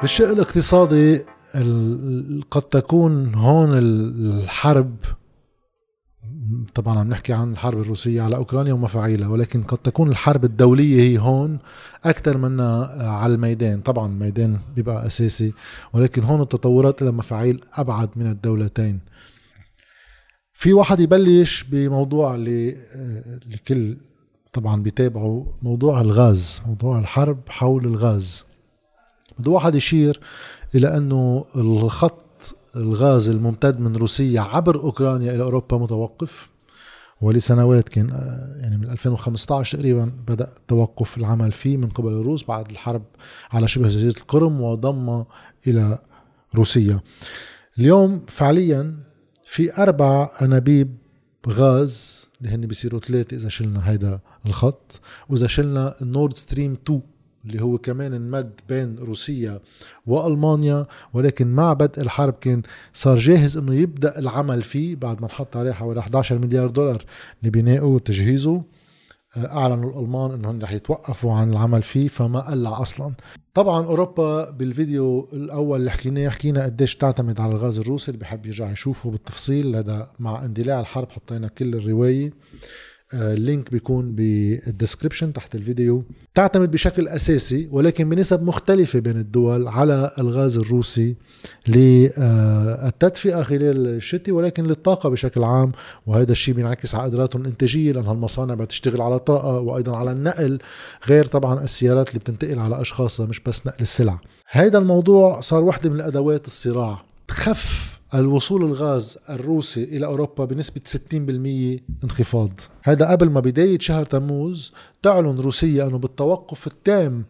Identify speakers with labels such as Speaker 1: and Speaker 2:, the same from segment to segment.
Speaker 1: بالشق الاقتصادي قد تكون هون الحرب طبعا عم نحكي عن الحرب الروسية على أوكرانيا ومفاعيلها ولكن قد تكون الحرب الدولية هي هون أكثر منها على الميدان. طبعا الميدان بيبقى أساسي ولكن هون التطورات إلى مفاعيل أبعد من الدولتين. في واحد يبلش بموضوع اللي الكل طبعا بيتابعوا موضوع الغاز موضوع الحرب حول الغاز. بده واحد يشير إلى أنه الخط الغاز الممتد من روسيا عبر أوكرانيا إلى أوروبا متوقف ولسنوات كان يعني من 2015 تقريبا بدأ توقف العمل فيه من قبل الروس بعد الحرب على شبه جزيرة القرم وضمها إلى روسيا. اليوم فعليا في أربع أنابيب غاز اللي هن بيصيروا ثلاثة إذا شلنا هيدا الخط وإذا شلنا النورد ستريم 2 اللي هو كمان انمد بين روسيا وألمانيا ولكن مع بدء الحرب كان صار جاهز إنه يبدأ العمل فيه بعد ما نحط عليه حوالي 11 مليار دولار لبنائه وتجهيزه. أعلنوا الألمان إنهم رح يتوقفوا عن العمل فيه فما قلع أصلا. طبعا أوروبا بالفيديو الأول اللي حكيناه حكينا قديش تعتمد على الغاز الروسي اللي بحب يرجع يشوفه بالتفصيل. هذا مع اندلاع الحرب حطينا كل الرواية. ال link بيكون بال description تحت الفيديو. تعتمد بشكل أساسي ولكن بنسب مختلفة بين الدول على الغاز الروسي للتدفئة خلال الشتاء ولكن للطاقة بشكل عام. وهذا الشيء بينعكس على قدراتهم الانتاجيه لأن هالمصانع بتشتغل على طاقة وأيضا على النقل غير طبعا السيارات اللي بتنتقل على اشخاصها مش بس نقل السلع. هذا الموضوع صار وحدة من الادوات الصراع. تخف الوصول الغاز الروسي إلى أوروبا بنسبة 60% انخفاض. هذا قبل ما بداية شهر تموز تعلن روسيا أنه بالتوقف التام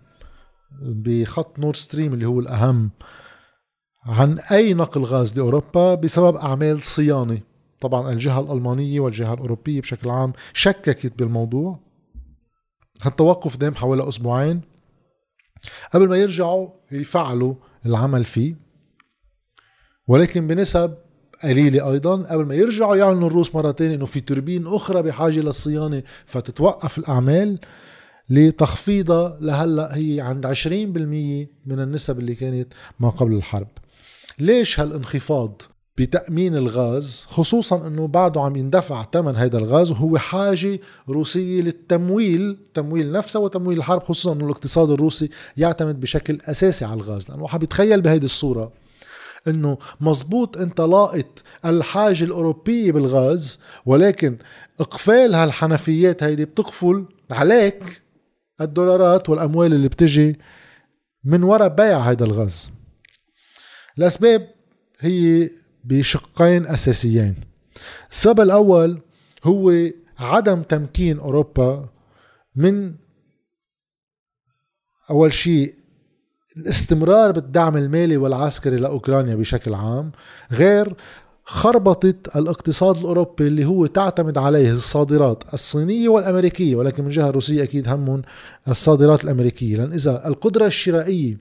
Speaker 1: بخط نور ستريم اللي هو الأهم عن أي نقل غاز لأوروبا بسبب أعمال صيانة. طبعا الجهة الألمانية والجهة الأوروبية بشكل عام شككت بالموضوع. هالتوقف دام حوالي أسبوعين. قبل ما يرجعوا يفعلوا العمل فيه. ولكن بنسب قليلة أيضا قبل ما يرجعوا يعلنوا الروس مرة تانية إنه في توربين أخرى بحاجة للصيانة فتتوقف الأعمال لتخفيضها لهلأ هي عند 20% من النسب اللي كانت ما قبل الحرب. ليش هالانخفاض بتأمين الغاز خصوصا إنه بعده عم يندفع ثمن هذا الغاز وهو حاجة روسية للتمويل تمويل نفسه وتمويل الحرب خصوصا إنه الاقتصاد الروسي يعتمد بشكل أساسي على الغاز لأنه واحد بيتخيل بهيدي الصورة إنه مزبوط أنت لاقط الحاجة الأوروبية بالغاز ولكن إقفال هالحنفيات هيدي بتقفل عليك الدولارات والأموال اللي بتجي من وراء بيع هيدا الغاز. الأسباب هي بشقين أساسيين. السبب الأول هو عدم تمكين أوروبا من أول شيء الاستمرار بالدعم المالي والعسكري لأوكرانيا بشكل عام غير خربطة الاقتصاد الأوروبي اللي هو تعتمد عليه الصادرات الصينية والأمريكية ولكن من جهة الروسية أكيد همهم الصادرات الأمريكية. لأن إذا القدرة الشرائية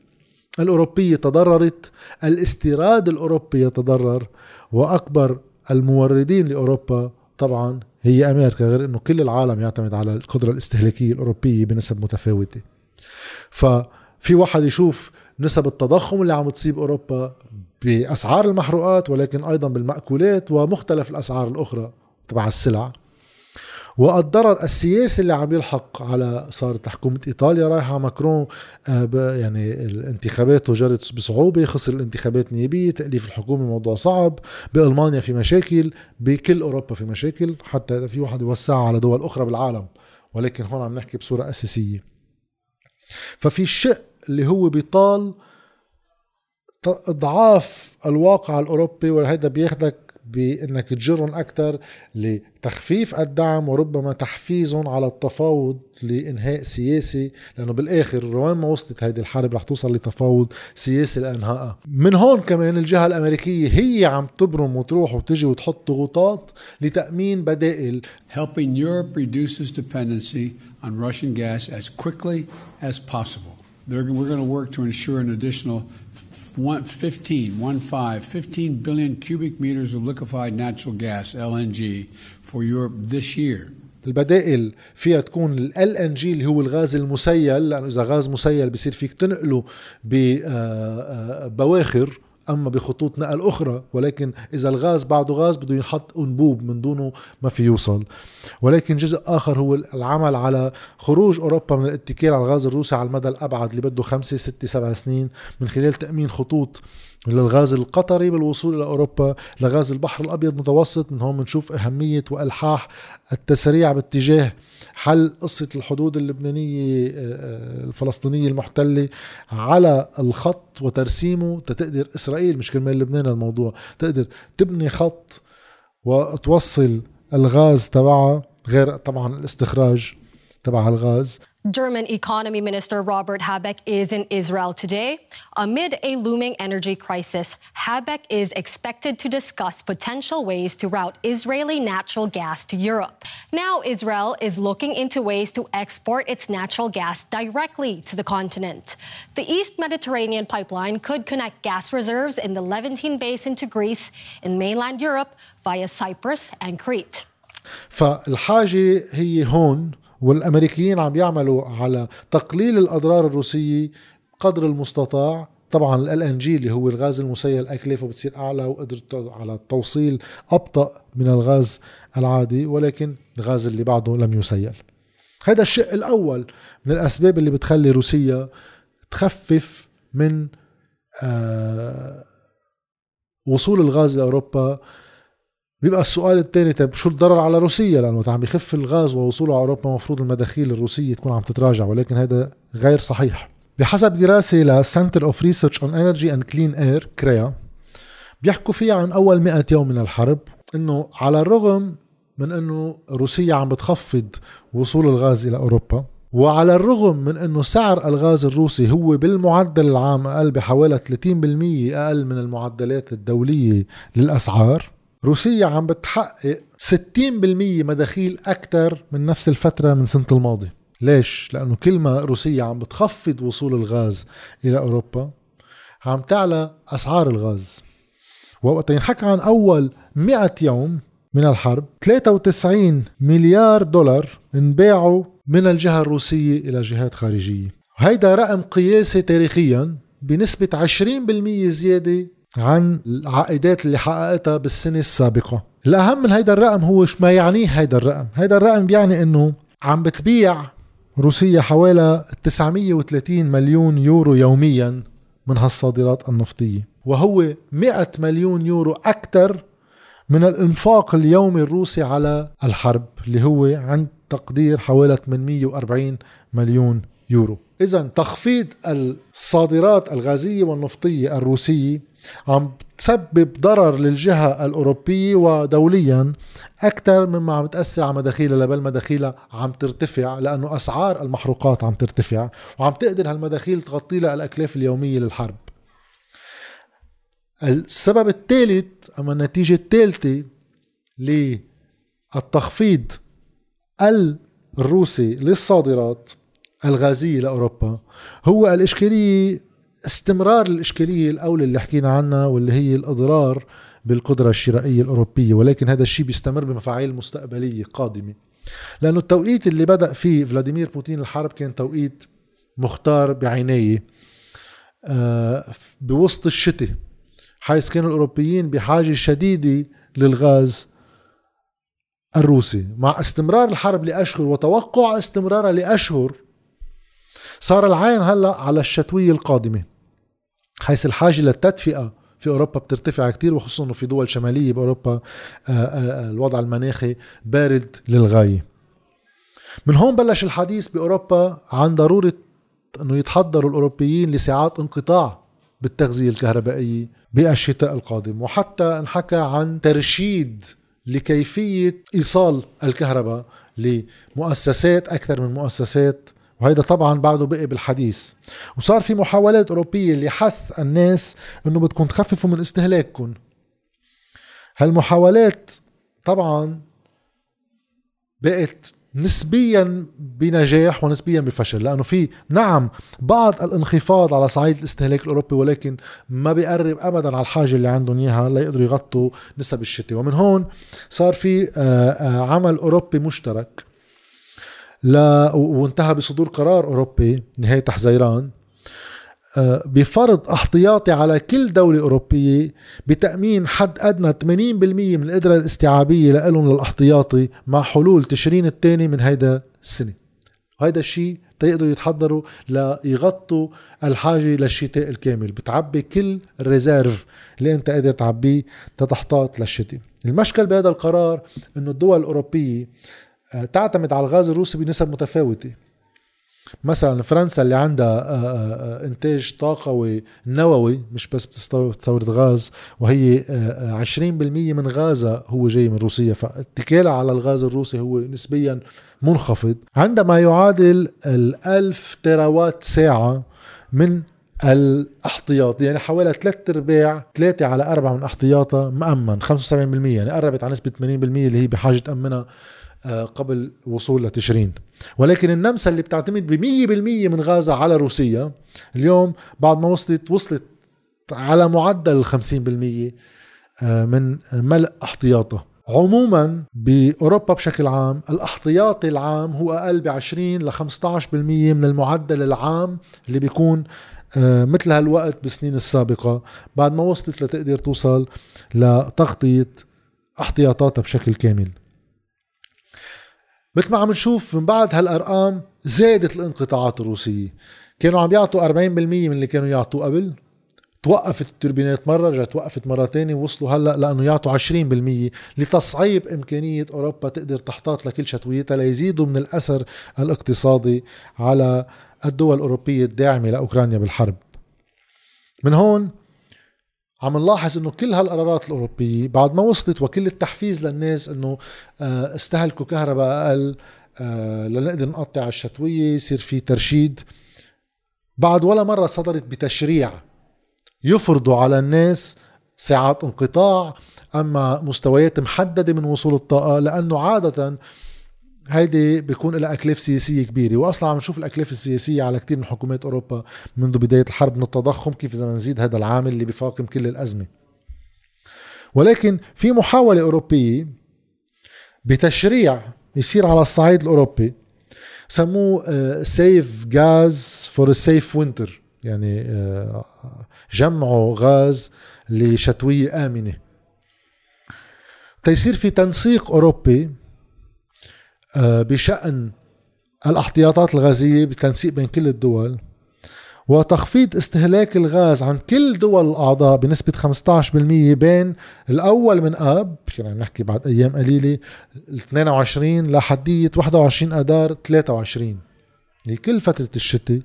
Speaker 1: الأوروبية تضررت الاستيراد الأوروبي يتضرر وأكبر الموردين لأوروبا طبعا هي أمريكا غير إنه كل العالم يعتمد على القدرة الاستهلاكية الأوروبية بنسب متفاوتة. ف في واحد يشوف نسب التضخم اللي عم تصيب أوروبا بأسعار المحروقات ولكن أيضا بالمأكولات ومختلف الأسعار الأخرى تبع السلع. والضرر السياسي اللي عم يلحق على صارت حكومة إيطاليا رايحة ماكرون آه، يعني الانتخابات جرت بصعوبة خسر الانتخابات النيابية تأليف الحكومة موضوع صعب بألمانيا في مشاكل بكل أوروبا في مشاكل حتى في واحد يوسعها على دول أخرى بالعالم. ولكن هون عم نحكي بصورة أساسية. ففي الشق اللي هو بيطال اضعاف الواقع الأوروبي وهذا بياخدك بأنك تجرهم أكثر لتخفيف الدعم وربما تحفيزهم على التفاوض لإنهاء سياسي لأنه بالآخر وين ما وصلت هذه الحرب رح توصل لتفاوض سياسي لأنهائها. من هون كمان الجهة الأمريكية هي عم تبرم وتروح وتجي وتحط ضغوطات لتأمين بدائل.
Speaker 2: Helping Europe reduce its dependency on Russian gas as quickly as possible. They're, we're going to work to ensure an additional one, 15, one five, 15 billion cubic meters of liquefied natural gas, LNG, for Europe this year.
Speaker 1: البدائل فيها تكون ال ان جي اللي هو الغاز المسيل لأنه إذا غاز مسيل بصير فيك تنقله ببواخر أما بخطوط نقل أخرى ولكن إذا الغاز بعده غاز بده ينحط أنبوب من دونه ما في يوصل. ولكن جزء آخر هو العمل على خروج أوروبا من الاتكال على الغاز الروسي على المدى الأبعد اللي بده خمسة ستة سبع سنين من خلال تأمين خطوط للغاز القطري بالوصول إلى أوروبا لغاز البحر الأبيض المتوسط من هون بنشوف أهمية وألحاح التسريع باتجاه حل قصة الحدود اللبنانية آه، الفلسطينية المحتلة على الخط وترسيمه تقدر إسرائيل مش كرمال لبنان الموضوع تقدر تبني خط وتوصل الغاز تبعها غير طبعا الاستخراج تبع الغاز.
Speaker 3: German Economy Minister Robert Habeck is in Israel today. Amid a looming energy crisis, Habeck is expected to discuss potential ways to route Israeli natural gas to Europe. Now, Israel is looking into ways to export its natural gas directly to the continent. The East Mediterranean pipeline could connect gas reserves in the Levantine Basin to Greece in mainland Europe via Cyprus and Crete.
Speaker 1: فالحاجة هي هون والأمريكيين عم يعملوا على تقليل الأضرار الروسية قدر المستطاع. طبعا ال ان جي اللي هو الغاز المسيل اكلفه بتصير أعلى وقدرته على التوصيل أبطأ من الغاز العادي ولكن الغاز اللي بعده لم يسيل. هذا الشيء الأول من الأسباب اللي بتخلي روسيا تخفف من آه وصول الغاز لأوروبا بيبقى السؤال الثاني طيب شو الضرر على روسيا؟ لأنه عم بيخف الغاز ووصوله على أوروبا المفروض المداخيل الروسية تكون عم تتراجع ولكن هذا غير صحيح. بحسب دراسة ل Center of Research on Energy and Clean Air CREA بيحكوا فيها عن أول 100 يوم من الحرب إنه على الرغم من إنه روسيا عم بتخفض وصول الغاز إلى أوروبا وعلى الرغم من إنه سعر الغاز الروسي هو بالمعدل العام أقل بحوالي 30% أقل من المعدلات الدولية للأسعار روسيا عم بتحقق 60% مداخيل أكثر من نفس الفترة من سنة الماضي. ليش؟ لأنه كل ما روسيا عم بتخفض وصول الغاز إلى أوروبا عم تعلى أسعار الغاز. ووقت ينحكى عن أول 100 يوم من الحرب 93 مليار دولار انباعوا من الجهة الروسية إلى جهات خارجية. هيدا رقم قياسي تاريخيا بنسبة 20% زيادة عن العائدات اللي حققتها بالسنة السابقة. الأهم من هيدا الرقم هو ما يعنيه هيدا الرقم. هيدا الرقم بيعني أنه عم بتبيع روسيا حوالي 930 مليون يورو يوميا من هالصادرات النفطية وهو 100 مليون يورو أكثر من الإنفاق اليومي الروسي على الحرب اللي هو عند تقدير حوالي 840 مليون يورو. إذا تخفيض الصادرات الغازية والنفطية الروسية عم تسبب ضرر للجهة الأوروبية ودوليا أكثر مما عم تأثر على مداخيلها لبل مداخيلها عم ترتفع لأنه أسعار المحروقات عم ترتفع وعم تقدر هالمداخيل تغطي لها الأكلاف اليومية للحرب. السبب الثالث أما النتيجة الثالثة للتخفيض الروسي للصادرات الغازية لأوروبا. هو الإشكالية استمرار الإشكالية الأولى اللي حكينا عنها واللي هي الإضرار بالقدرة الشرائية الأوروبية ولكن هذا الشيء بيستمر بمفاعيل مستقبلية قادمة. لأنه التوقيت اللي بدأ فيه فلاديمير بوتين الحرب كان توقيت مختار بعناية آه، بوسط الشتاء حيث كانوا الأوروبيين بحاجة شديدة للغاز الروسي. مع استمرار الحرب لأشهر وتوقع استمرارها لأشهر صار العين هلا على الشتوية القادمة حيث الحاجة للتدفئة في أوروبا بترتفع كتير وخصوصا إنه في دول شمالية بأوروبا آه، آه، الوضع المناخي بارد للغاية. من هون بلش الحديث بأوروبا عن ضرورة إنه يتحضروا الأوروبيين لساعات انقطاع بالتغذية الكهربائية بالشتاء القادم وحتى انحكى عن ترشيد لكيفية إيصال الكهرباء لمؤسسات أكثر من مؤسسات وهيدا طبعا بعده بقي بالحديث. وصار في محاولات أوروبية لحث الناس أنه بدكم تخففوا من استهلاككم. هالمحاولات طبعا بقت نسبيا بنجاح ونسبيا بفشل لأنه في نعم بعض الانخفاض على صعيد الاستهلاك الأوروبي ولكن ما بيقرب ابدا على الحاجة اللي عندهم إياها ليقدروا يغطوا نسب الشتاء. ومن هون صار في آه، آه، عمل أوروبي مشترك. ل... وانتهى بصدور قرار أوروبي نهاية حزيران آه، بفرض احتياطي على كل دولة أوروبية بتأمين حد أدنى 80% من القدرة الاستيعابية لهم للاحتياطي مع حلول تشرين الثاني من هيدا السنة. هيدا الشيء تيقدروا يتحضروا ليغطوا الحاجة للشتاء الكامل. بتعبي كل الريزيرف اللي أنت قادر تعبيه تتحتاط للشتاء. المشكل بهذا القرار إنه الدول الأوروبية تعتمد على الغاز الروسي بنسب متفاوتة. مثلا فرنسا اللي عندها آه، آه، آه، إنتاج طاقوي نووي مش بس بتستورد غاز وهي 20% من غازها هو جاي من روسيا. فاتكالها على الغاز الروسي هو نسبيا منخفض. عندما يعادل ال1000 تراوات ساعة من الاحتياط يعني حوالي 3 أرباع 3 على 4 من احتياطها مأمن 75% يعني قربت على نسبة 80% اللي هي بحاجة تأمنها قبل وصول لتشرين. ولكن النمسا اللي بتعتمد ب 100% من غازها على روسيا اليوم بعد ما وصلت وصلت على معدل ال 50% آه، من ملء احتياطها عموما بأوروبا بشكل عام الاحتياطي العام هو أقل ب 20 ل 15% من المعدل العام اللي بيكون آه، مثل هالوقت بالسنين السابقة بعد ما وصلت لتقدر توصل لتغطية احتياطاتها بشكل كامل. مثل ما عم نشوف من بعد هالأرقام زادت الانقطاعات الروسية. كانوا عم يعطوا 40% من اللي كانوا يعطوا قبل. توقفت التوربينات مرة رجعت توقفت مرة تانية وصلوا هلأ لأنه يعطوا 20% لتصعيب إمكانية أوروبا تقدر تحتاط لكل شتويتها ليزيدوا من الأثر الاقتصادي على الدول الأوروبية الداعمة لأوكرانيا بالحرب. من هون عم نلاحظ إنه كل هالقرارات الأوروبية بعد ما وصلت وكل التحفيز للناس إنه آه، استهلكوا كهرباء أقل آه، لنقدر نقطع الشتوية يصير في ترشيد. بعد ولا مرة صدرت بتشريع يفرضوا على الناس ساعات انقطاع أما مستويات محددة من وصول الطاقة لأنه عادة هيدي بيكون لها اكلاف سياسية كبيرة واصلا عم نشوف الاكلاف السياسية على كثير من حكومات أوروبا منذ بداية الحرب من التضخم كيف إذا نزيد هذا العامل اللي بفاقم كل الأزمة. ولكن في محاولة أوروبية بتشريع يصير على الصعيد الأوروبي سموه save gas for safe winter يعني آه، جمعوا غاز لشتوية آمنة. تيصير في تنسيق أوروبي بشأن الاحتياطات الغازية بالتنسيق بين كل الدول وتخفيض استهلاك الغاز عن كل دول الأعضاء بنسبة 15% بين الأول من آب يعني نحكي بعد أيام قليلة 22 لحدية 21 أدار 23 يعني كل فترة الشتاء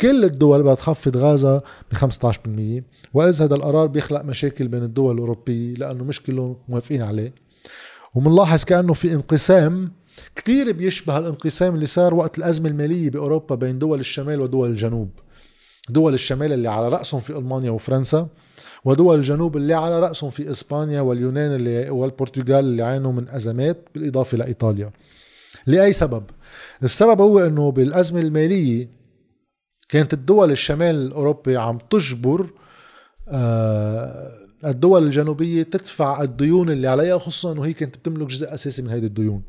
Speaker 1: كل الدول بدها تخفض غازها ب 15% وإذا هذا القرار بيخلق مشاكل بين الدول الأوروبية لأنه مش كلهم موافقين عليه. ومنلاحظ كأنه في انقسام كثير بيشبه الانقسام اللي صار وقت الأزمة المالية بأوروبا بين دول الشمال ودول الجنوب. دول الشمال اللي على رأسهم في ألمانيا وفرنسا ودول الجنوب اللي على رأسهم في إسبانيا واليونان اللي والبرتغال اللي عانوا من أزمات بالإضافة لإيطاليا لأي سبب؟ السبب هو أنه بالأزمة المالية كانت الدول الشمال الأوروبي عم تجبر آه، الدول الجنوبية تدفع الديون اللي عليها خصوصا أنه هي كانت بتملك جزء أساسي من هذه الديون.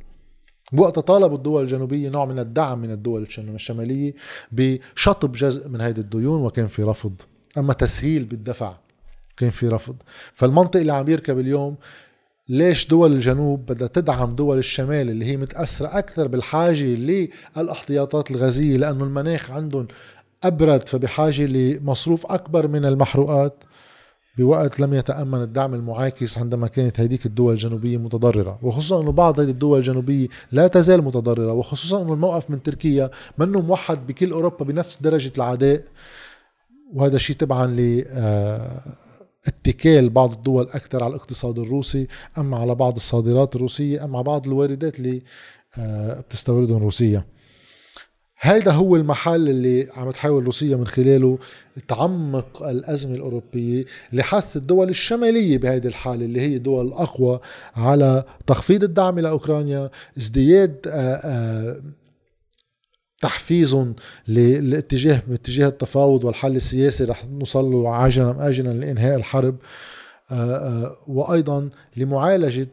Speaker 1: بوقتها طالبوا الدول الجنوبية نوع من الدعم من الدول الشمالية بشطب جزء من هذه الديون وكان في رفض. أما تسهيل بالدفع كان في رفض. فالمنطق اللي عم يركب اليوم ليش دول الجنوب بدها تدعم دول الشمال اللي هي متأثرة أكثر بالحاجة للأحتياطات الغازية؟ لأنه المناخ عندهم أبرد فبحاجة لمصروف أكبر من المحروقات. بوقت لم يتأمن الدعم المعاكس عندما كانت هذيك الدول الجنوبية متضررة وخصوصا أنه بعض هذه الدول الجنوبية لا تزال متضررة وخصوصا أنه الموقف من تركيا منه موحد بكل أوروبا بنفس درجة العداء وهذا الشيء تبعا ل آه، اتكال بعض الدول أكثر على الاقتصاد الروسي أما على بعض الصادرات الروسية أما على بعض الواردات اللي آه، بتستوردهم روسيا. هذا هو المحل اللي عم تحاول روسيا من خلاله تعمق الأزمة الأوروبية لحث الدول الشمالية بهذه الحالة اللي هي الدول الأقوى على تخفيض الدعم لأوكرانيا ازدياد آه، آه، تحفيزهم للاتجاه باتجاه التفاوض والحل السياسي رح نوصل له عاجلا أم اجلا لإنهاء الحرب آه، وأيضا لمعالجة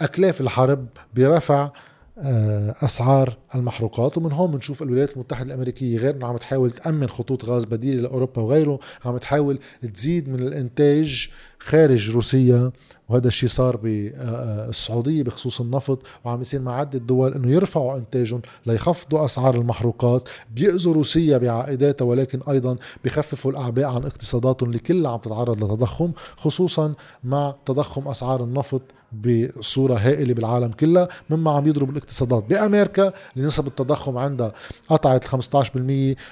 Speaker 1: أكلاف الحرب برفع أسعار المحروقات. ومن هون بنشوف الولايات المتحدة الأمريكية غير إنه عم تحاول تأمن خطوط غاز بديلة لأوروبا وغيره عم تحاول تزيد من الإنتاج خارج روسيا. وهذا الشيء صار بالسعوديه بخصوص النفط. وعم يصير مع عده دول إنه يرفعوا إنتاجهم ليخفضوا أسعار المحروقات. بيأذوا روسيا بعائداتها ولكن أيضا بخففوا الأعباء عن اقتصاداتهم اللي كلها عم تتعرض لتضخم خصوصا مع تضخم أسعار النفط بصورة هائلة بالعالم كلها مما عم يضرب الاقتصادات بأمريكا اللي نسب التضخم عندها قطعت 15%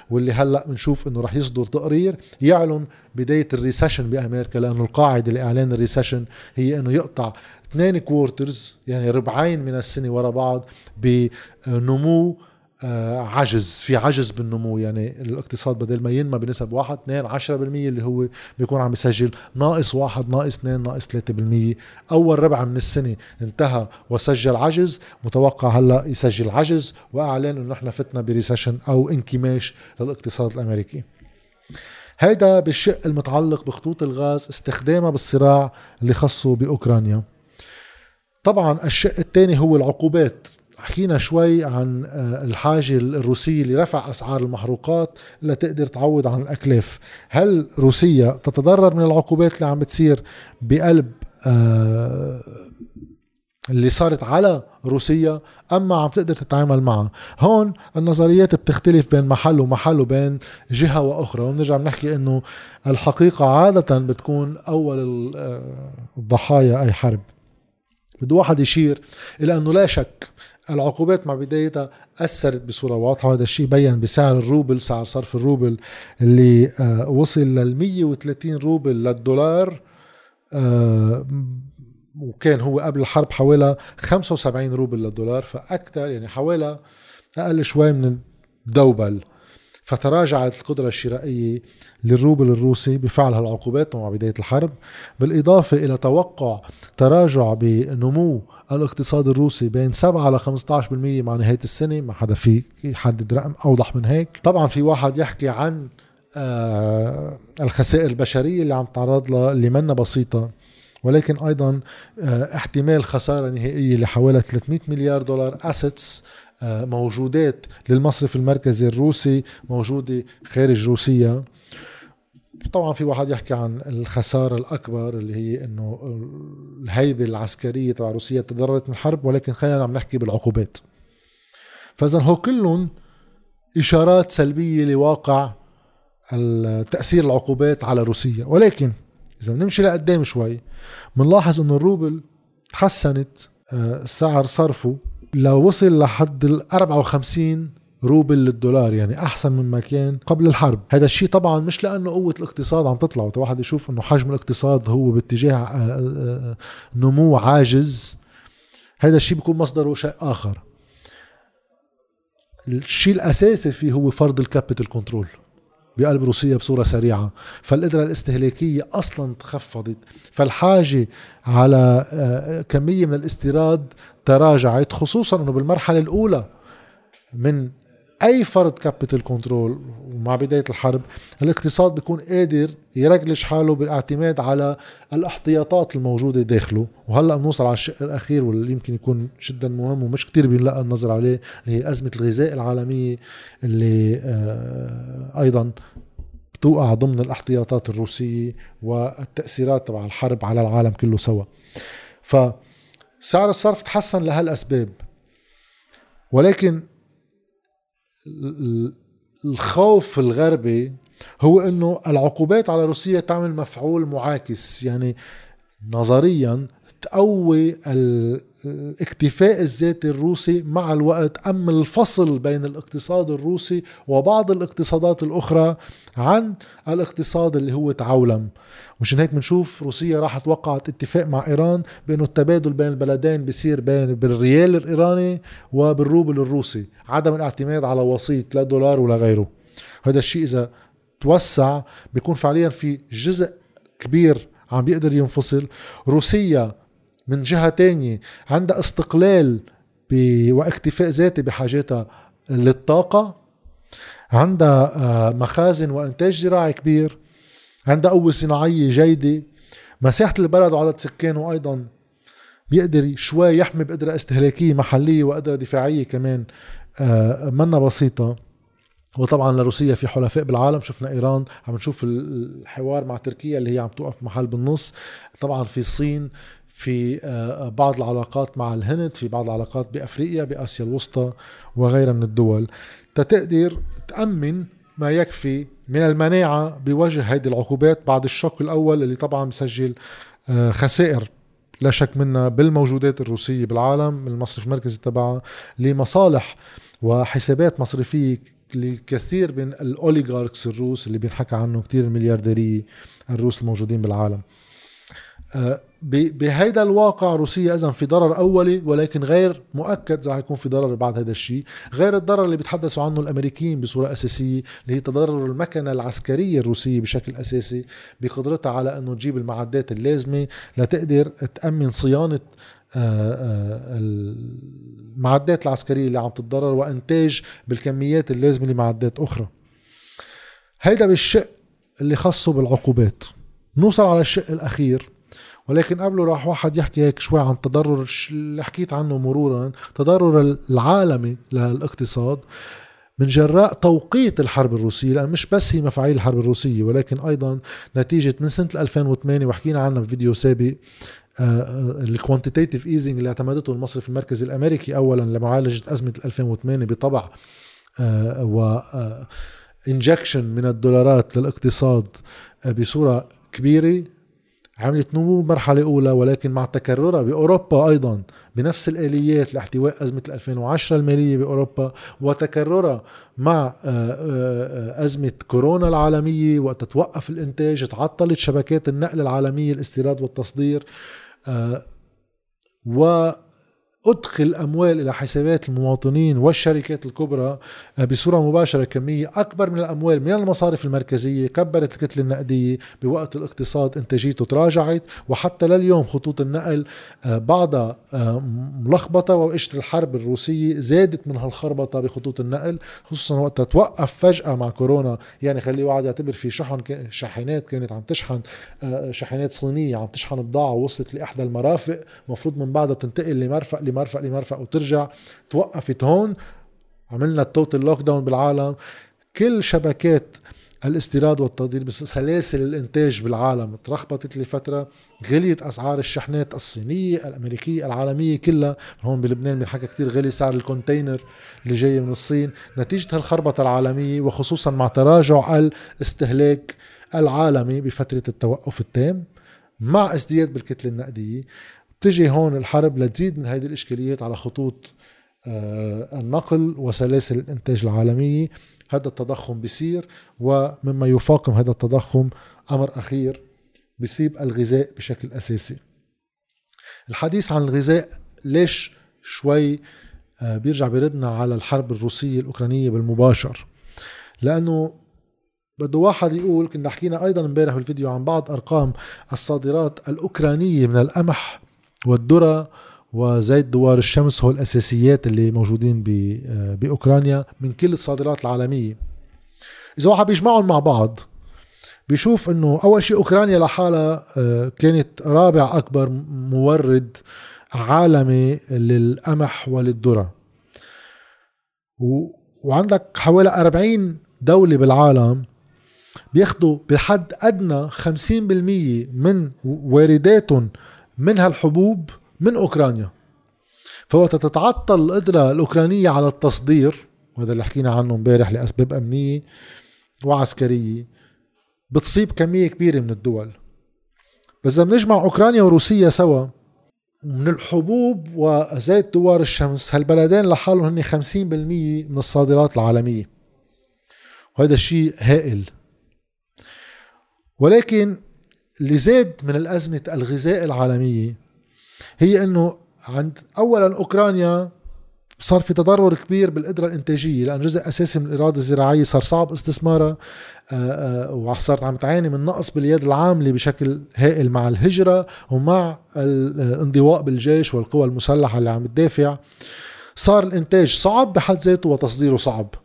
Speaker 1: واللي هلأ بنشوف إنه رح يصدر تقرير يعلن بداية ال recession بأمريكا لأنه القاعدة لإعلان ال recession هي إنه يقطع اثنين quarters يعني ربعين من السنة ورا بعض بنمو عجز في عجز بالنمو. يعني الاقتصاد بدل ما ينمى بنسب 1 2 10% اللي هو بيكون عم يسجل ناقص 1 ناقص 2 ناقص 3% أول ربع من السنة انتهى وسجل عجز. متوقع هلأ يسجل عجز واعلن إنه نحن فتنا بريسيشن أو انكماش للاقتصاد الأمريكي. هيدا بالشق المتعلق بخطوط الغاز استخدامها بالصراع اللي خصه بأوكرانيا. طبعا الشق الثاني هو العقوبات. حكينا شوي عن آه، الحاجة الروسية لرفع أسعار المحروقات لتقدر تعوض عن الأكلاف. هل روسيا تتضرر من العقوبات اللي عم بتصير بقلب آه، اللي صارت على روسيا اما عم تقدر تتعامل معها؟ هون النظريات بتختلف بين محل ومحل وبين جهة وأخرى. ونرجع بنحكي إنه الحقيقة عادة بتكون أول آه، الضحايا أي حرب. بده واحد يشير إلى أنه لا شك العقوبات مع بدايتها أثرت بصورة واضحة وهذا الشيء بين بسعر الروبل سعر صرف الروبل اللي آه، وصل لل 130 روبل للدولار آه، وكان هو قبل الحرب حوالي 75 روبل للدولار فأكثر يعني حوالي أقل شوي من ال double. فتراجعت القدرة الشرائية للروبل الروسي بفعل هالعقوبات مع بداية الحرب بالإضافة إلى توقع تراجع بنمو الاقتصاد الروسي بين 7 ل 15% مع نهاية السنة ما حدا في يحدد رقم أوضح من هيك. طبعا في واحد يحكي عن آه الخسائر البشرية اللي عم تعرض لها اللي منا بسيطة ولكن أيضا آه احتمال خسارة نهائية لحوالي 300 مليار دولار اسيتس موجودات للمصرف المركزي الروسي موجودة خارج روسيا. طبعا في واحد يحكي عن الخسارة الأكبر اللي هي أنه الهيبة العسكرية تبع روسيا تضررت من الحرب ولكن خلينا عم نحكي بالعقوبات. فإذا هو كلهم إشارات سلبية لواقع تأثير العقوبات على روسيا. ولكن إذا بنمشي لقدام شوي بنلاحظ أنه الروبل تحسنت آه، سعر صرفه لو وصل لحد ال 54 روبل للدولار يعني أحسن مما كان قبل الحرب. هذا الشيء طبعا مش لأنه قوة الاقتصاد عم تطلع. واحد يشوف إنه حجم الاقتصاد هو باتجاه آه، آه، آه، نمو عاجز هذا الشيء بيكون مصدره شيء آخر. الشيء الأساسي فيه هو فرض ال capital control. بقلب روسيا بصورة سريعة. فالقدرة الاستهلاكية أصلا تخفضت. فالحاجة على آه، كمية من الاستيراد تراجعت خصوصا أنه بالمرحلة الأولى من أي فرض capital control ومع بداية الحرب الاقتصاد بيكون قادر يرجلش حاله بالاعتماد على الاحتياطات الموجودة داخله. وهلأ بنوصل على الشق الأخير واللي يمكن يكون جدا مهم ومش كتير بينلقى النظر عليه اللي هي أزمة الغذاء العالمية اللي آه، أيضا بتوقع ضمن الاحتياطات الروسية والتأثيرات تبع الحرب على العالم كله سوا. فسعر الصرف تحسن لهالأسباب. ولكن الخوف الغربي هو إنه العقوبات على روسيا تعمل مفعول معاكس يعني نظريا تقوي الاكتفاء الذاتي الروسي مع الوقت أما الفصل بين الاقتصاد الروسي وبعض الاقتصادات الأخرى عن الاقتصاد اللي هو تعولم مشان هيك بنشوف روسيا راحت وقعت اتفاق مع إيران بأنه التبادل بين البلدين بيصير بين بالريال الإيراني وبالروبل الروسي عدم الاعتماد على وسيط لا دولار ولا غيره. هذا الشيء إذا توسع بيكون فعليا في جزء كبير عم بيقدر ينفصل. روسيا من جهة تانية عندها استقلال واكتفاء ذاتي بحاجاتها للطاقة عندها آه، مخازن وإنتاج زراعي كبير عندها قوة صناعية جيدة مساحة البلد وعدد سكانه أيضا بيقدر شوي يحمي بقدرة استهلاكية محلية وقدرة دفاعية كمان آه، منا بسيطة. وطبعا لروسيا في حلفاء بالعالم شفنا إيران عم نشوف الحوار مع تركيا اللي هي عم توقف محل بالنص. طبعا في الصين في آه، بعض العلاقات مع الهند في بعض العلاقات بأفريقيا بآسيا الوسطى وغيرها من الدول. تتقدر تأمن ما يكفي من المناعة بوجه هذه العقوبات بعد الشوك الأول اللي طبعا بسجل آه، خسائر لا شك منها بالموجودات الروسية بالعالم المصرف المركزي تبعها لمصالح وحسابات مصرفية لكثير من الأوليغاركس الروس اللي بينحكى عنه كثير المليارديرية الروس الموجودين بالعالم. آه، بهيدا الواقع روسيا اذا في ضرر أولي ولكن غير مؤكد إذا حيكون في ضرر بعد هذا الشيء. غير الضرر اللي بيتحدثوا عنه الأمريكيين بصورة أساسية اللي هي تضرر المكنة العسكرية الروسية بشكل أساسي بقدرتها على إنه تجيب المعدات اللازمة لتقدر تأمن صيانة آه، آه، المعدات العسكرية اللي عم تتضرر وإنتاج بالكميات اللازمة لمعدات أخرى. هيدا بالشق اللي خصه بالعقوبات. نوصل على الشق الأخير. ولكن قبله راح واحد يحكي هيك شوي عن تضرر اللي حكيت عنه مرورا. تضرر العالمي للاقتصاد من جراء توقيت الحرب الروسية لأن مش بس هي مفاعيل الحرب الروسية ولكن أيضا نتيجة من سنة 2008 وحكينا عنها بفيديو سابق ال quantitative easing اللي اعتمدته المصرف المركزي الأمريكي اولا لمعالجة أزمة 2008 بطبع آه، و injection آه، من الدولارات للاقتصاد آه، بصورة كبيرة. عملت نمو بمرحلة أولى ولكن مع تكررها بأوروبا أيضا بنفس الآليات لاحتواء أزمة 2010 المالية بأوروبا وتكررها مع آه، آه، أزمة كورونا العالمية وقت توقف الإنتاج تعطلت شبكات النقل العالمية الاستيراد والتصدير آه، و أدخل أموال إلى حسابات المواطنين والشركات الكبرى آه، بصورة مباشرة كمية أكبر من الأموال من المصارف المركزية كبرت الكتلة النقدية بوقت الاقتصاد انتاجيته تراجعت وحتى لليوم خطوط النقل آه، بعضها آه، ملخبطة واجت الحرب الروسية زادت من هالخربطة بخطوط النقل خصوصا وقت توقف فجأة مع كورونا. يعني خلي واحد يعتبر في شحن شاحنات كانت عم تشحن شاحنات صينية عم تشحن بضاعة وصلت لإحدى المرافق مفروض من بعدها تنتقل لمرفق لمرفق لمرفق وترجع توقفت هون. عملنا ال total lockdown بالعالم. كل شبكات الاستيراد والتصدير بسلاسل الإنتاج بالعالم ترخبطت لفترة. غليت أسعار الشحنات الصينية الأمريكية العالمية كلها. هون بلبنان بنحكى كثير غلي سعر الكونتينر اللي جاي من الصين. نتيجة هالخربطة العالمية وخصوصا مع تراجع الاستهلاك العالمي بفترة التوقف التام مع ازدياد بالكتلة النقدية. بتجي هون الحرب لتزيد من هذه الإشكاليات على خطوط آه، النقل وسلاسل الإنتاج العالميه هذا التضخم بيصير ومما يفاقم هذا التضخم أمر أخير بيصيب الغذاء بشكل أساسي. الحديث عن الغذاء ليش شوي آه، بيرجع بيردنا على الحرب الروسية الأوكرانية بالمباشر؟ لأنه بده واحد يقول كنا حكينا أيضا امبارح بالفيديو عن بعض أرقام الصادرات الأوكرانية من القمح والذرة وزيت دوار الشمس هو الأساسيات اللي موجودين بأوكرانيا من كل الصادرات العالمية. إذا واحد بيجمعهم مع بعض بيشوف إنه أول شيء أوكرانيا لحالها آه، كانت رابع أكبر مورد عالمي للقمح وللذرة. وعندك حوالي 40 دولة بالعالم بياخدوا بحد أدنى 50% من وارداتهم من هالحبوب من أوكرانيا. فوقت تتعطل القدرة الأوكرانية على التصدير وهذا اللي حكينا عنه امبارح لأسباب أمنية وعسكرية بتصيب كمية كبيرة من الدول. بس اذا بنجمع أوكرانيا وروسيا سوا من الحبوب وزيت دوار الشمس هالبلدين لحالهم هن 50% من الصادرات العالمية. وهذا الشيء هائل. ولكن اللي زاد من الأزمة الغذاء العالمية هي أنه عند أولا أوكرانيا صار في تضرر كبير بالقدرة الإنتاجية لأن جزء أساسي من الإرادة الزراعية صار صعب استثمارها آه، آه، وصارت عم تعاني من نقص باليد العاملة بشكل هائل مع الهجرة ومع الانضواء بالجيش والقوى المسلحة اللي عم تدافع. صار الإنتاج صعب بحد ذاته وتصديره صعب.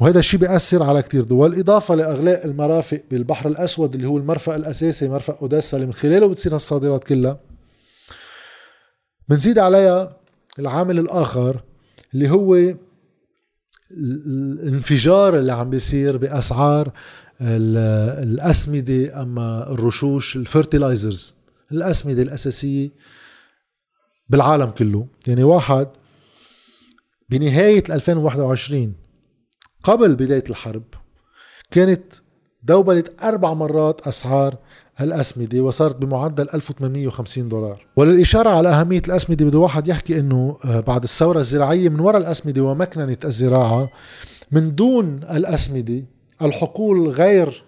Speaker 1: وهذا الشيء بيأثر على كتير دول. إضافة لإغلاق المرافق بالبحر الأسود اللي هو المرفق الأساسي مرفق أوديسا اللي من خلاله بتصير هالصادرات كلها. بنزيد عليها العامل الآخر اللي هو الانفجار اللي عم بيصير بأسعار الأسمدة أما الرشوش الفيرتيلايزرز الأسمدة الأساسية بالعالم كله. يعني واحد بنهاية 2021 قبل بداية الحرب كانت دوبلت أربع مرات أسعار الأسمدة وصارت بمعدل 1850 دولار. وللإشارة على أهمية الأسمدة بده واحد يحكي أنه آه، بعد الثورة الزراعية من وراء الأسمدة ومكننة الزراعة من دون الأسمدة الحقول غير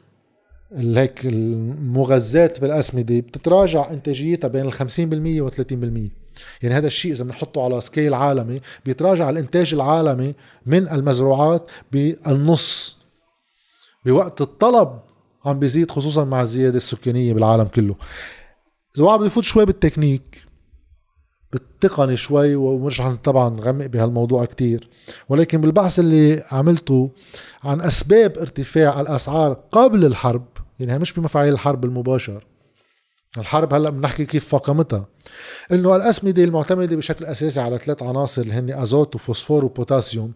Speaker 1: هيك المغذات بالأسمدة بتتراجع إنتاجيتها بين ال 50% و 30% يعني هذا الشيء إذا بنحطه على scale عالمي بيتراجع الإنتاج العالمي من المزروعات بالنص. بوقت الطلب عم بيزيد خصوصا مع الزيادة السكانية بالعالم كله. إذا واحد بده يفوت شوي بالتكنيك بالتقني شوي ومش رح طبعا نغمق بهالموضوع كتير. ولكن بالبحث اللي عملته عن أسباب ارتفاع الأسعار قبل الحرب يعني مش بمفاعيل الحرب المباشر الحرب هلأ بنحكي كيف فاقمتها. إنه الأسمدة المعتمدة بشكل أساسي على ثلاث عناصر اللي هن أزوت وفوسفور وبوتاسيوم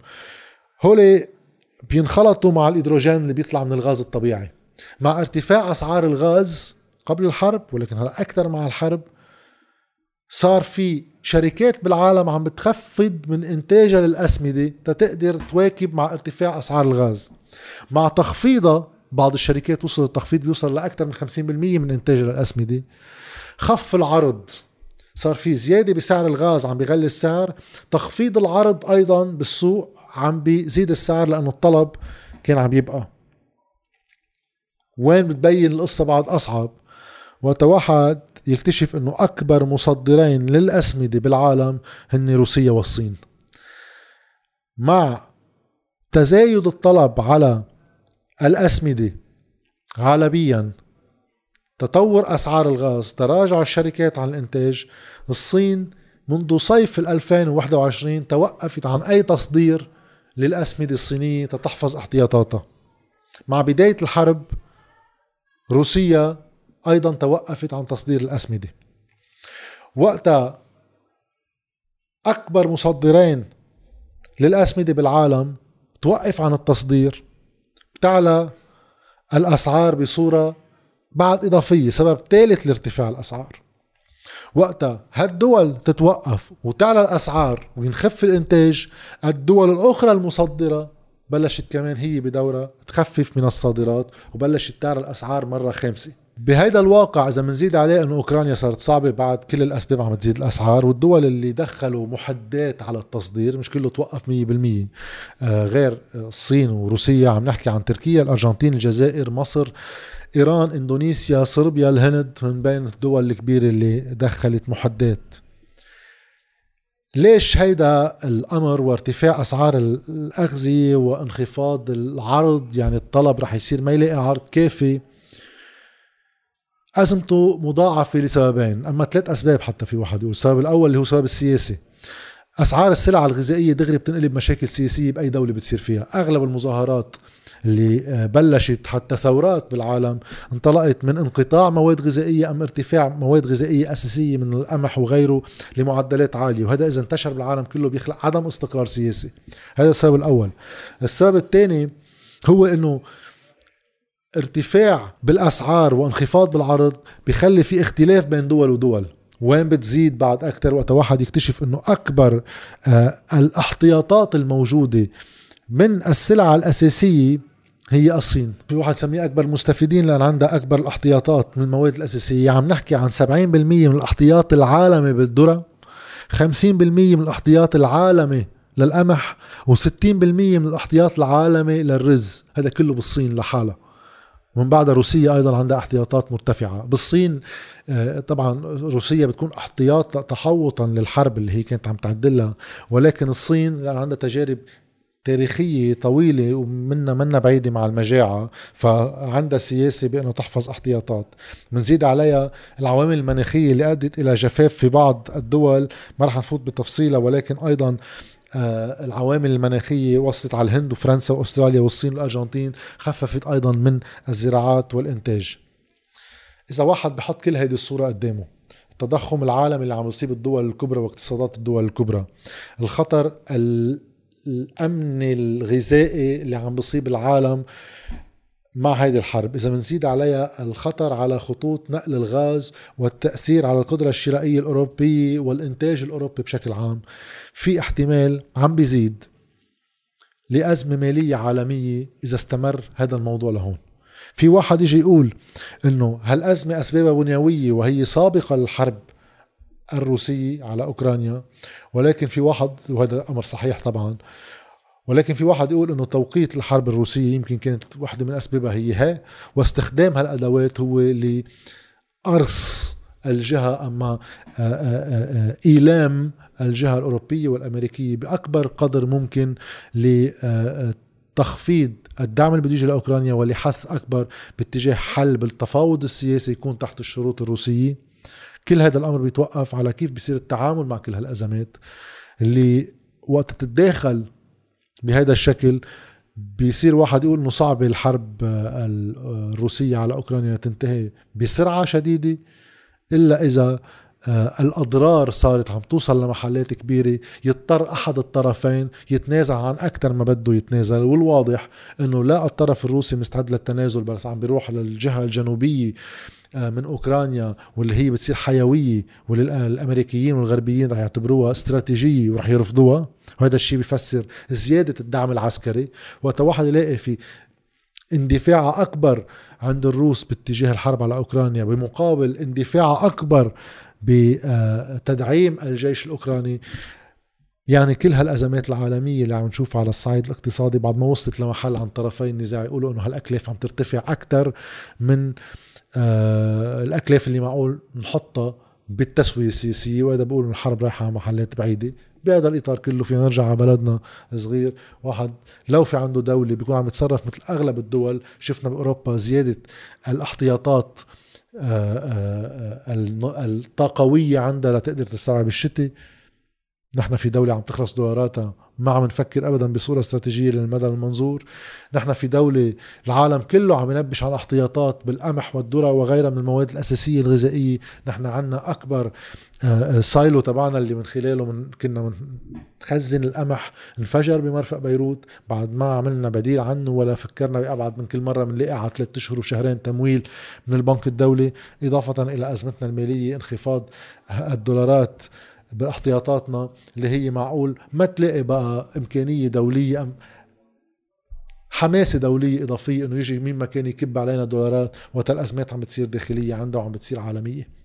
Speaker 1: هول بينخلطوا مع الهيدروجين اللي بيطلع من الغاز الطبيعي. مع ارتفاع أسعار الغاز قبل الحرب ولكن هلأ أكثر مع الحرب صار في شركات بالعالم عم بتخفض من إنتاجها للأسمدة تتقدر تواكب مع ارتفاع أسعار الغاز. مع تخفيضها بعض الشركات وصل التخفيض بيوصل لأكثر من 50% من انتاجها للاسمده خف العرض. صار في زيادة بسعر الغاز عم بيغلي السعر. تخفيض العرض أيضا بالسوق عم بيزيد السعر لأنه الطلب كان عم يبقى. وين بتبين القصة بعد أصعب؟ وقت واحد يكتشف إنه أكبر مصدرين للأسمدة بالعالم هن روسيا والصين. مع تزايد الطلب على الأسمدة. عالميا تطور أسعار الغاز تراجع الشركات عن الإنتاج. الصين منذ صيف 2021 توقفت عن أي تصدير للأسمدة الصينية تتحفظ احتياطاتها. مع بداية الحرب روسيا أيضا توقفت عن تصدير الأسمدة. وقتها أكبر مصدرين للأسمدة بالعالم توقف عن التصدير تعلى الأسعار بصورة بعد إضافية سبب ثالث لارتفاع الأسعار. وقتها هالدول تتوقف وتعلى الأسعار وينخف الإنتاج الدول الأخرى المصدرة بلشت كمان هي بدورها تخفف من الصادرات وبلشت تعلى الأسعار مرة خامسة. بهيدا الواقع إذا بنزيد عليه إنه أوكرانيا صارت صعبة بعد كل الأسباب عم تزيد الأسعار والدول اللي دخلوا محدات على التصدير مش كله توقف 100% آه غير الصين وروسيا عم نحكي عن تركيا الأرجنتين الجزائر مصر إيران إندونيسيا صربيا الهند من بين الدول الكبيرة اللي دخلت محدات. ليش هيدا الأمر وارتفاع أسعار الأغذية وانخفاض العرض؟ يعني الطلب رح يصير ما يلاقي عرض كافي. أزمته مضاعفة لسببين أما ثلاث أسباب حتى في واحد يقول. السبب الأول اللي هو سبب السياسي أسعار السلع الغذائية دغري بتنقلب مشاكل سياسية بأي دولة بتصير فيها. أغلب المظاهرات اللي آه، بلشت حتى ثورات بالعالم انطلقت من انقطاع مواد غذائية أم ارتفاع مواد غذائية أساسية من القمح وغيره لمعدلات عالية. وهذا إذا انتشر بالعالم كله بيخلق عدم استقرار سياسي. هذا السبب الأول. السبب الثاني هو أنه ارتفاع بالأسعار وانخفاض بالعرض بخلي في اختلاف بين دول ودول. وين بتزيد بعد أكثر وقت؟ واحد يكتشف إنه أكبر آه الأحتياطات الموجودة من السلع الأساسية هي الصين. في واحد سميه أكبر مستفيدين لأن عندها أكبر الاحتياطات من المواد الأساسية. عم نحكي عن 70% من الاحتياط العالمي بالذرة 50% من الاحتياط العالمي للقمح و60% من الاحتياط العالمي للرز. هذا كله بالصين لحالها. ومن بعدها روسيا أيضا عندها احتياطات مرتفعة. بالصين آه، طبعا روسيا بتكون احتياط تحوطا للحرب اللي هي كانت عم تعدلها. ولكن الصين عندها تجارب تاريخية طويلة ومنا منا بعيدة مع المجاعة. فعندها سياسة بأنه تحفظ احتياطات. بنزيد عليها العوامل المناخية اللي أدت إلى جفاف في بعض الدول. ما رح نفوت بتفصيلها ولكن أيضا العوامل المناخية وصلت على الهند وفرنسا وأستراليا والصين والأرجنتين خففت أيضا من الزراعات والإنتاج. إذا واحد بحط كل هيدي الصورة قدامه التضخم العالمي اللي عم يصيب الدول الكبرى واقتصادات الدول الكبرى الخطر الأمن الغذائي اللي عم بيصيب العالم مع هيدي الحرب. إذا بنزيد عليها الخطر على خطوط نقل الغاز والتأثير على القدرة الشرائية الأوروبية والإنتاج الأوروبي بشكل عام في احتمال عم بيزيد لأزمة مالية عالمية إذا استمر هذا الموضوع لهون. في واحد يجي يقول إنه هالأزمة أسبابها بنيوية وهي سابقة للحرب الروسية على أوكرانيا ولكن في واحد وهذا أمر صحيح طبعا ولكن في واحد يقول إنه توقيت الحرب الروسية يمكن كانت واحدة من اسبابها هي ها واستخدام هالأدوات هو لأرص الجهة أما آه، آه، آه، إيلام الجهة الأوروبية والأمريكية بأكبر قدر ممكن لتخفيض الدعم اللي بده يجي لأوكرانيا ولحث أكبر باتجاه حل بالتفاوض السياسي يكون تحت الشروط الروسية. كل هذا الأمر بيتوقف على كيف بيصير التعامل مع كل هالأزمات اللي وقت تتداخل بهذا الشكل بيصير واحد يقول إنه صعب الحرب الروسية على أوكرانيا تنتهي بسرعة شديدة إلا إذا آه، الأضرار صارت عم توصل لمحلات كبيرة يضطر أحد الطرفين يتنازل عن أكثر ما بده يتنازل والواضح إنه لا الطرف الروسي مستعد للتنازل بس عم بيروح للجهة الجنوبية. من أوكرانيا واللي هي بتصير حيوية والامريكيين والغربيين رح يعتبروها استراتيجية ورح يرفضوها. وهذا الشيء بيفسر زيادة الدعم العسكري. وقت واحد يلاقي في اندفاع أكبر عند الروس باتجاه الحرب على أوكرانيا بمقابل اندفاع أكبر بتدعيم الجيش الأوكراني. يعني كل هالأزمات العالمية اللي عم نشوفها على الصعيد الاقتصادي بعد ما وصلت لمحل عن طرفي النزاع يقولوا إنه هالاكلاف عم ترتفع أكثر من آه الأكلاف اللي معقول نحطها بالتسوية السياسية وهذا بقول الحرب رايحة على محلات بعيدة. بهذا الإطار كله فينا نرجع على بلدنا صغير. واحد لو في عنده دولة بيكون عم يتصرف مثل أغلب الدول شفنا بأوروبا زيادة الاحتياطات آه، آه، آه، الطاقوية عندها لتقدر تستوعب الشتاء. نحن في دولة عم تخلص دولاراتها ما عم نفكر ابدا بصورة استراتيجية للمدى المنظور. نحن في دولة العالم كله عم ينبش على احتياطات بالقمح والذرة وغيرها من المواد الأساسية الغذائية. نحن عندنا أكبر آه، سايلو تبعنا اللي من خلاله من كنا نخزن القمح انفجر بمرفق بيروت. بعد ما عملنا بديل عنه ولا فكرنا بأبعد من كل مرة بنلاقي على ثلاثة أشهر وشهرين تمويل من البنك الدولي. إضافة إلى أزمتنا المالية انخفاض الدولارات باحتياطاتنا اللي هي معقول ما تلاقي بقى إمكانية دولية أم حماسة دولية إضافية إنه يجي مين ما كان يكب علينا دولارات وقت الأزمات عم بتصير داخلية عنده وعم بتصير عالمية.